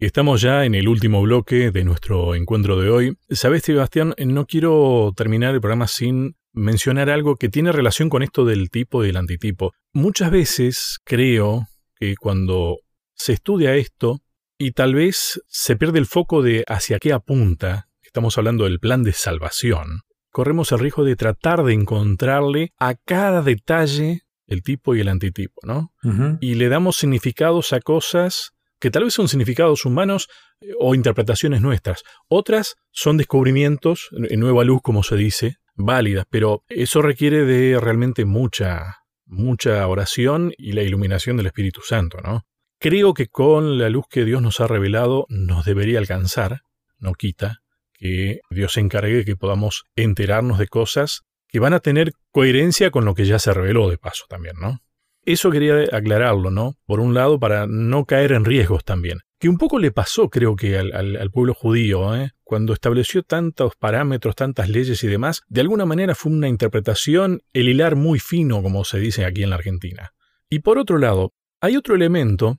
Estamos ya en el último bloque de nuestro encuentro de hoy. Sabes, Sebastián, no quiero terminar el programa sin mencionar algo que tiene relación con esto del tipo y del antitipo. Muchas veces creo que cuando se estudia esto y tal vez se pierde el foco de hacia qué apunta, estamos hablando del plan de salvación, corremos el riesgo de tratar de encontrarle a cada detalle el tipo y el antitipo, ¿no? Y le damos significados a cosas que tal vez son significados humanos eh, o interpretaciones nuestras. Otras son descubrimientos, en nueva luz, como se dice, válidas, pero eso requiere de realmente mucha, mucha oración y la iluminación del Espíritu Santo, ¿no? Creo que con la luz que Dios nos ha revelado nos debería alcanzar, no quita, que Dios se encargue que podamos enterarnos de cosas que van a tener coherencia con lo que ya se reveló de paso también, ¿no? Eso quería aclararlo, ¿no? Por un lado, para no caer en riesgos también. Que un poco le pasó, creo que, al, pueblo judío, ¿eh? cuando estableció tantos parámetros, tantas leyes y demás, de alguna manera fue una interpretación, el hilar muy fino, como se dice aquí en la Argentina. Y por otro lado, hay otro elemento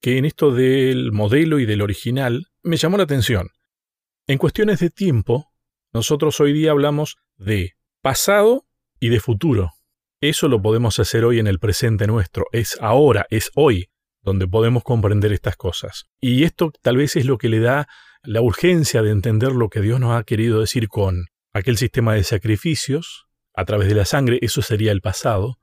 que en esto del modelo y del original me llamó la atención. En cuestiones de tiempo, nosotros hoy día hablamos de pasado y de futuro. Eso lo podemos hacer hoy en el presente nuestro, es ahora, es hoy, donde podemos comprender estas cosas. Y esto tal vez es lo que le da la urgencia de entender lo que Dios nos ha querido decir con aquel sistema de sacrificios a través de la sangre, eso sería el pasado,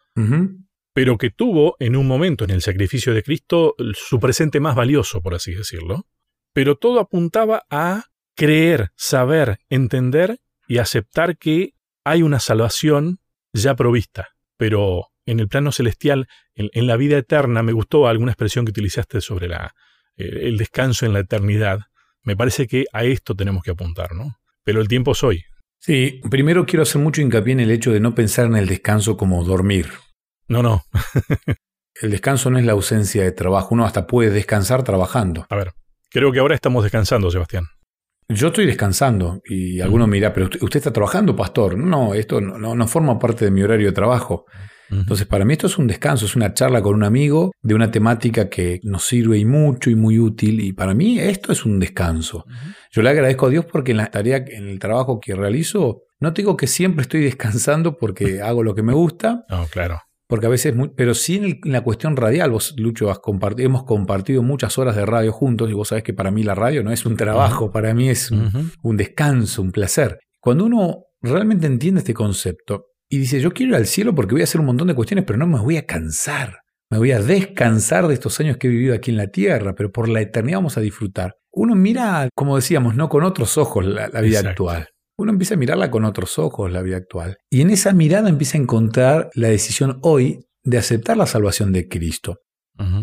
pero que tuvo en un momento en el sacrificio de Cristo su presente más valioso, por así decirlo. Pero todo apuntaba a creer, saber, entender y aceptar que hay una salvación ya provista pero en el plano celestial, en, la vida eterna, me gustó alguna expresión que utilizaste sobre la, eh, el descanso en la eternidad. Me parece que a esto tenemos que apuntar, ¿no? Pero el tiempo es hoy. Sí, primero quiero hacer mucho hincapié en el hecho de no pensar en el descanso como dormir. No, no. el descanso no es la ausencia de trabajo, uno hasta puede descansar trabajando. A ver, creo que ahora estamos descansando, Sebastián. Yo estoy descansando y alguno me dirá, pero usted está trabajando, pastor. No, esto no, no, forma parte de mi horario de trabajo. Entonces, para mí esto es un descanso, es una charla con un amigo de una temática que nos sirve y mucho y muy útil. Y para mí esto es un descanso. Yo le agradezco a Dios porque en la tarea, en el trabajo que realizo, no digo que siempre estoy descansando porque hago lo que me gusta. No, claro. Porque a veces, pero sí en, la cuestión radial, vos, Lucho, has compartido, hemos compartido muchas horas de radio juntos y vos sabés que para mí la radio no es un trabajo, para mí es un, descanso, un placer. Cuando uno realmente entiende este concepto y dice, yo quiero ir al cielo porque voy a hacer un montón de cuestiones, pero no me voy a cansar. Me voy a descansar de estos años que he vivido aquí en la tierra, pero por la eternidad vamos a disfrutar. Uno mira, como decíamos, no con otros ojos la, vida actual uno empieza a mirarla con otros ojos, la vida actual. Y en esa mirada empieza a encontrar la decisión hoy de aceptar la salvación de Cristo.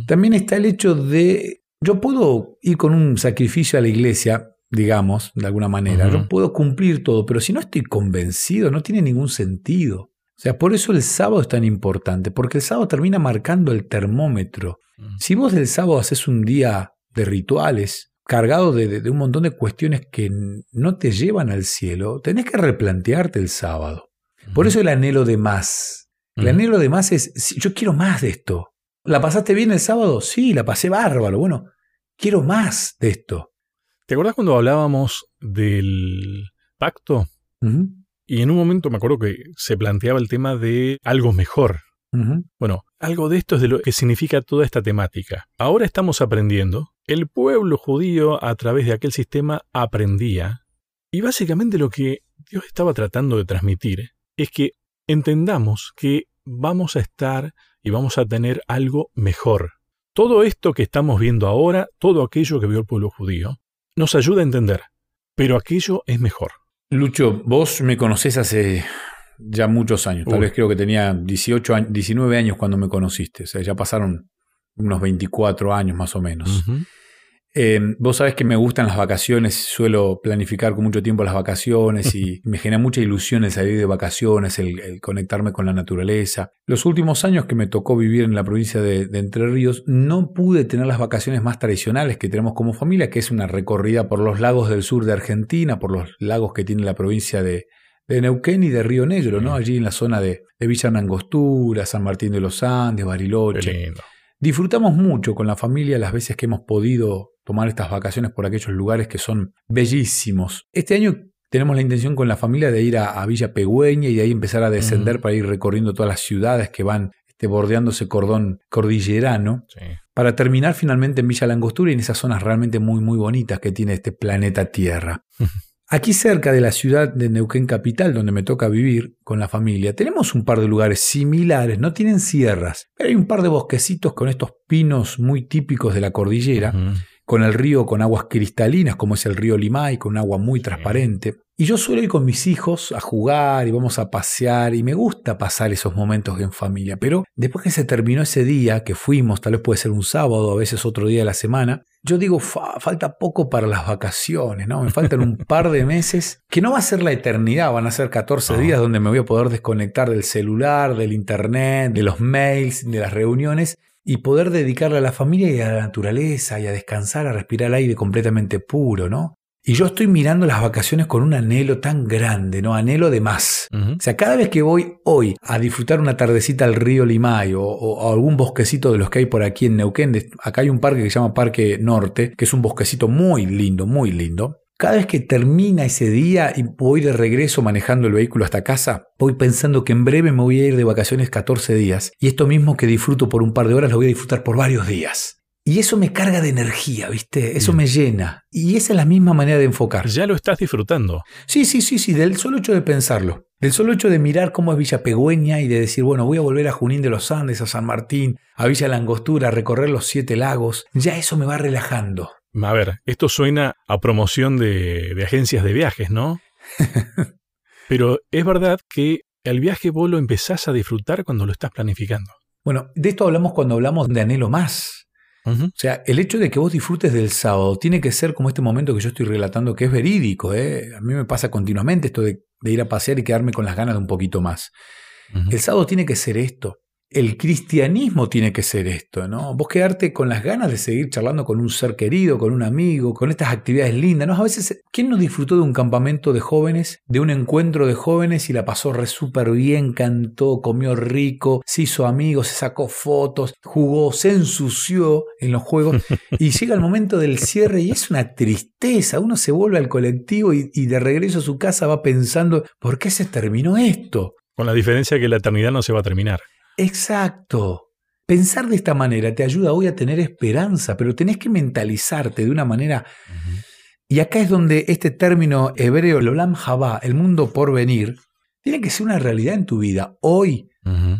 También está el hecho de, yo puedo ir con un sacrificio a la iglesia, digamos, de alguna manera, yo puedo cumplir todo, pero si no estoy convencido, no tiene ningún sentido. O sea, por eso el sábado es tan importante, porque el sábado termina marcando el termómetro. Si vos del sábado haces un día de rituales, cargado de, un montón de cuestiones que no te llevan al cielo, tenés que replantearte el sábado. Por eso el anhelo de más. El anhelo de más es, yo quiero más de esto. ¿La pasaste bien el sábado? Sí, la pasé bárbaro. Bueno, quiero más de esto. ¿Te acuerdas cuando hablábamos del pacto? Y en un momento me acuerdo que se planteaba el tema de algo mejor. Bueno, algo de esto es de lo que significa toda esta temática. Ahora estamos aprendiendo, el pueblo judío a través de aquel sistema aprendía, y básicamente lo que Dios estaba tratando de transmitir es que entendamos que vamos a estar y vamos a tener algo mejor. Todo esto que estamos viendo ahora, todo aquello que vio el pueblo judío, nos ayuda a entender, pero aquello es mejor. Lucho, vos me conocés hace ya muchos años. Tal vez creo que tenía 18 años, 19 años cuando me conociste. O sea, ya pasaron unos 24 años más o menos. Eh, vos sabés que me gustan las vacaciones, suelo planificar con mucho tiempo las vacaciones y me genera mucha ilusión el salir de vacaciones, el, conectarme con la naturaleza. Los últimos años que me tocó vivir en la provincia de, de, Entre Ríos, no pude tener las vacaciones más tradicionales que tenemos como familia, que es una recorrida por los lagos del sur de Argentina, por los lagos que tiene la provincia de, de Neuquén y de Río Negro, ¿no? Allí en la zona de, de Villa Nangostura, San Martín de los Andes, Bariloche. Disfrutamos mucho con la familia las veces que hemos podido tomar estas vacaciones por aquellos lugares que son bellísimos. Este año tenemos la intención con la familia de ir a, Villa Pegüeña y de ahí empezar a descender para ir recorriendo todas las ciudades que van este, bordeando ese cordón cordillerano, para terminar finalmente en Villa Langostura y en esas zonas realmente muy, muy bonitas que tiene este planeta Tierra. Aquí cerca de la ciudad de Neuquén Capital, donde me toca vivir con la familia, tenemos un par de lugares similares, no tienen sierras, pero hay un par de bosquecitos con estos pinos muy típicos de la cordillera, con el río con aguas cristalinas, como es el río Limay, con agua muy transparente. Y yo suelo ir con mis hijos a jugar y vamos a pasear y me gusta pasar esos momentos en familia, pero después que se terminó ese día, que fuimos, tal vez puede ser un sábado, a veces otro día de la semana, yo digo, falta poco para las vacaciones, ¿no? Me faltan un par de meses, que no va a ser la eternidad, van a ser 14 días donde me voy a poder desconectar del celular, del internet, de los mails, de las reuniones y poder dedicarle a la familia y a la naturaleza y a descansar, a respirar aire completamente puro, ¿no? Y yo estoy mirando las vacaciones con un anhelo tan grande, ¿no? Anhelo de más. O sea, cada vez que voy hoy a disfrutar una tardecita al río Limay o, a algún bosquecito de los que hay por aquí en Neuquén, acá hay un parque que se llama Parque Norte, que es un bosquecito muy lindo, muy lindo. Cada vez que termina ese día y voy de regreso manejando el vehículo hasta casa, voy pensando que en breve me voy a ir de vacaciones 14 días. Y esto mismo que disfruto por un par de horas lo voy a disfrutar por varios días. Y eso me carga de energía, ¿viste? Eso me llena. Y esa es la misma manera de enfocar. Ya lo estás disfrutando. Sí, sí, sí, sí, del solo hecho de pensarlo. Del solo hecho de mirar cómo es Villa Pegüeña y de decir, bueno, voy a volver a Junín de los Andes, a San Martín, a Villa Langostura, a recorrer los siete lagos, ya eso me va relajando. A ver, esto suena a promoción de, de agencias de viajes, ¿no? Pero es verdad que el viaje vos lo empezás a disfrutar cuando lo estás planificando. Bueno, de esto hablamos cuando hablamos de anhelo más. O sea, el hecho de que vos disfrutes del sábado tiene que ser como este momento que yo estoy relatando, que es verídico. ¿eh? A mí me pasa continuamente esto de, ir a pasear y quedarme con las ganas de un poquito más. El sábado tiene que ser esto el cristianismo tiene que ser esto, ¿no? Vos quedarte con las ganas de seguir charlando con un ser querido, con un amigo, con estas actividades lindas, ¿no? A veces, ¿quién no disfrutó de un campamento de jóvenes, de un encuentro de jóvenes y la pasó re súper bien, cantó, comió rico, se hizo amigos, se sacó fotos, jugó, se ensució en los juegos y llega el momento del cierre y es una tristeza, uno se vuelve al colectivo y, y de regreso a su casa va pensando, ¿por qué se terminó esto? Con la diferencia que la eternidad no se va a terminar. Exacto. Pensar de esta manera te ayuda hoy a tener esperanza, pero tenés que mentalizarte de una manera... Y acá es donde este término hebreo, el olam haba, el mundo por venir, tiene que ser una realidad en tu vida. Hoy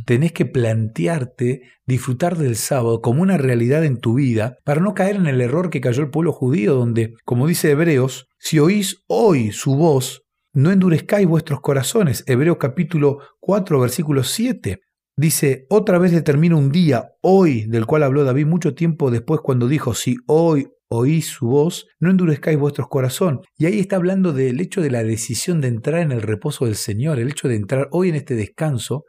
tenés que plantearte disfrutar del sábado como una realidad en tu vida para no caer en el error que cayó el pueblo judío, donde, como dice Hebreos, si oís hoy su voz, no endurezcáis vuestros corazones. Hebreos capítulo 4, versículo 7. Dice, otra vez determina un día, hoy, del cual habló David mucho tiempo después cuando dijo, si hoy oís su voz, no endurezcáis vuestros corazón. Y ahí está hablando del hecho de la decisión de entrar en el reposo del Señor, el hecho de entrar hoy en este descanso.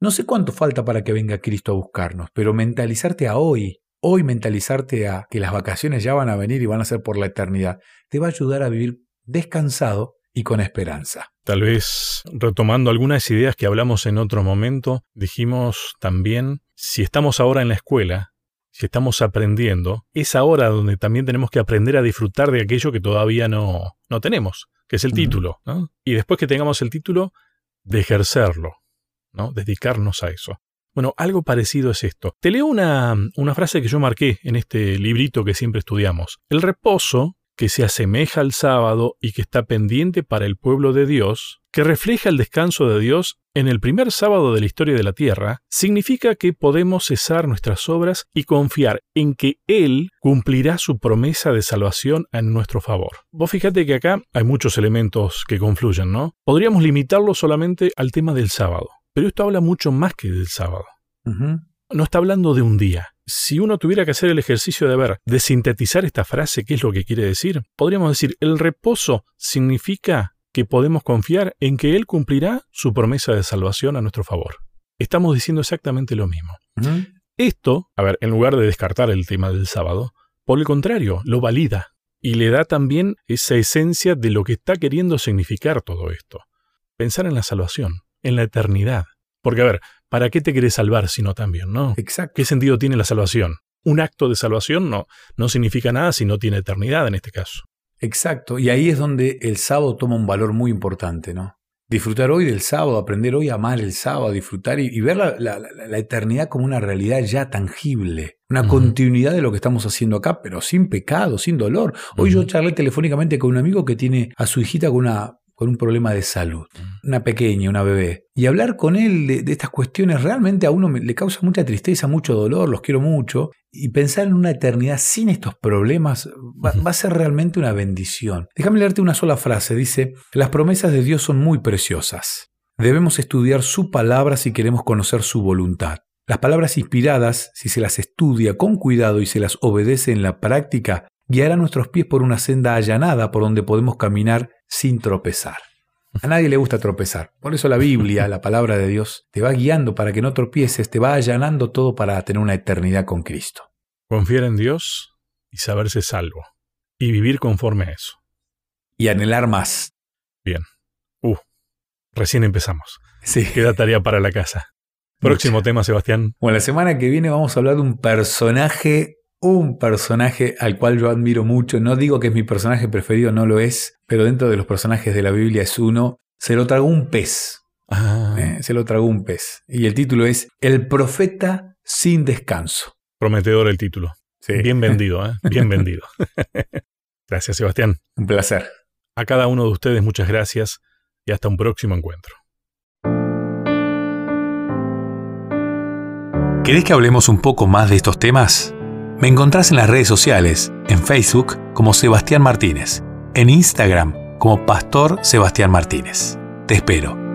No sé cuánto falta para que venga Cristo a buscarnos, pero mentalizarte a hoy, hoy mentalizarte a que las vacaciones ya van a venir y van a ser por la eternidad, te va a ayudar a vivir descansado y con esperanza. Tal vez retomando algunas ideas que hablamos en otro momento, dijimos también, si estamos ahora en la escuela, si estamos aprendiendo, es ahora donde también tenemos que aprender a disfrutar de aquello que todavía no, no tenemos, que es el título. Y después que tengamos el título, de ejercerlo, ¿no? dedicarnos a eso. Bueno, algo parecido es esto. Te leo una, una frase que yo marqué en este librito que siempre estudiamos. El reposo que se asemeja al sábado y que está pendiente para el pueblo de Dios, que refleja el descanso de Dios en el primer sábado de la historia de la tierra, significa que podemos cesar nuestras obras y confiar en que Él cumplirá su promesa de salvación en nuestro favor. Vos fíjate que acá hay muchos elementos que confluyen, ¿no? Podríamos limitarlo solamente al tema del sábado, pero esto habla mucho más que del sábado. No está hablando de un día, si uno tuviera que hacer el ejercicio de ver, de sintetizar esta frase, ¿qué es lo que quiere decir? Podríamos decir, el reposo significa que podemos confiar en que Él cumplirá su promesa de salvación a nuestro favor. Estamos diciendo exactamente lo mismo. Esto, a ver, en lugar de descartar el tema del sábado, por el contrario, lo valida y le da también esa esencia de lo que está queriendo significar todo esto. Pensar en la salvación, en la eternidad. Porque, a ver, ¿para qué te querés salvar si no también, no? Exacto. ¿Qué sentido tiene la salvación? Un acto de salvación no, no significa nada si no tiene eternidad en este caso. Exacto. Y ahí es donde el sábado toma un valor muy importante, ¿no? Disfrutar hoy del sábado, aprender hoy a amar el sábado, disfrutar y, ver la, eternidad como una realidad ya tangible, una continuidad de lo que estamos haciendo acá, pero sin pecado, sin dolor. Hoy yo charlé telefónicamente con un amigo que tiene a su hijita con una con un problema de salud, una pequeña, una bebé. Y hablar con él de, estas cuestiones realmente a uno le causa mucha tristeza, mucho dolor, los quiero mucho. Y pensar en una eternidad sin estos problemas va, va a ser realmente una bendición. Déjame leerte una sola frase. Dice, las promesas de Dios son muy preciosas. Debemos estudiar su palabra si queremos conocer su voluntad. Las palabras inspiradas, si se las estudia con cuidado y se las obedece en la práctica, guiará nuestros pies por una senda allanada por donde podemos caminar sin tropezar. A nadie le gusta tropezar. Por eso la Biblia, la palabra de Dios, te va guiando para que no tropieces, te va allanando todo para tener una eternidad con Cristo. Confiar en Dios y saberse salvo. Y vivir conforme a eso. Y anhelar más. Bien. Uh, recién empezamos. Sí. Queda tarea para la casa. Próximo tema, Sebastián. Bueno, la semana que viene vamos a hablar de un personaje un personaje al cual yo admiro mucho. No digo que es mi personaje preferido, no lo es, pero dentro de los personajes de la Biblia es uno. Se lo tragó un pez. Ah. Eh, se lo tragó un pez. Y el título es El profeta sin descanso. Prometedor el título. Bien vendido, ¿eh? bien vendido. gracias, Sebastián. Un placer. A cada uno de ustedes muchas gracias y hasta un próximo encuentro. ¿Querés que hablemos un poco más de estos temas? Me encontrás en las redes sociales, en Facebook como Sebastián Martínez, en Instagram como Pastor Sebastián Martínez. Te espero.